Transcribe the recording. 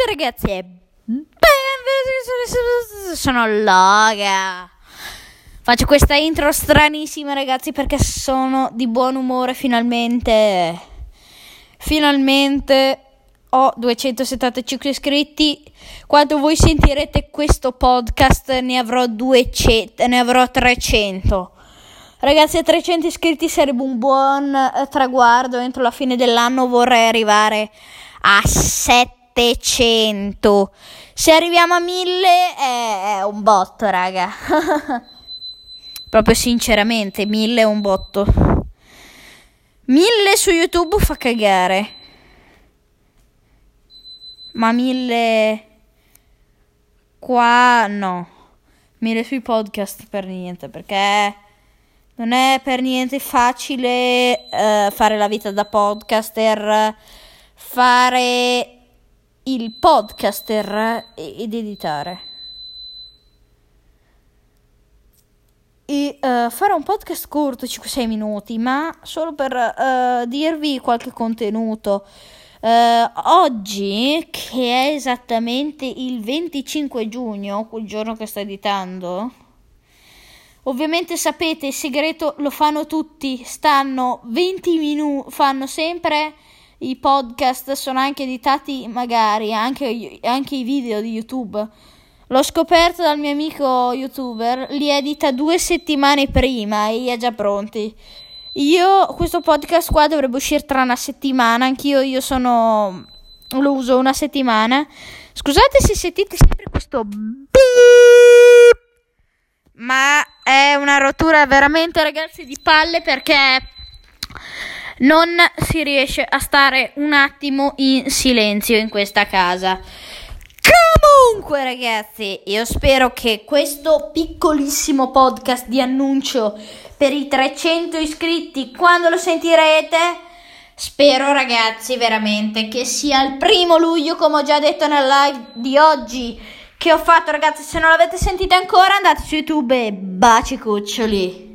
salve ragazzi e benvenuti sono Loga. Faccio questa intro stranissima ragazzi perché sono di buon umore finalmente. Finalmente ho 275 iscritti. Quando voi sentirete questo podcast ne avrò 200, ne avrò 300. Ragazzi, a 300 iscritti sarebbe un buon eh, traguardo. Entro la fine dell'anno vorrei arrivare a 700. Se arriviamo a 1000 è, è un botto, raga. Proprio sinceramente, 1000 è un botto. 1000 su YouTube fa cagare. Ma 1000 qua no. 1000 sui podcast per niente, perché non è per niente facile uh, fare la vita da podcaster, fare il podcaster ed editare. E uh, fare un podcast corto, 5-6 minuti, ma solo per uh, dirvi qualche contenuto. oggi, che è esattamente il 25 giugno, quel giorno che sto editando, Ovviamente sapete, il segreto lo fanno tutti, stanno 20 minuti, fanno sempre i podcast, sono anche editati magari, anche, anche i video di YouTube. L'ho scoperto dal mio amico youtuber, li edita due settimane prima e li ha già pronti. Io, questo podcast qua dovrebbe uscire tra una settimana, anch'io io sono, lo uso una settimana. Scusate se sentite sempre questo beep ma è una rottura veramente ragazzi di palle perché non si riesce a stare un attimo in silenzio in questa casa. Comunque ragazzi, io spero che questo piccolissimo podcast di annuncio per i 300 iscritti, quando lo sentirete, spero ragazzi veramente che sia il primo luglio come ho già detto nel live di oggi che ho fatto ragazzi se non l'avete sentita ancora andate su youtube e baci cuccioli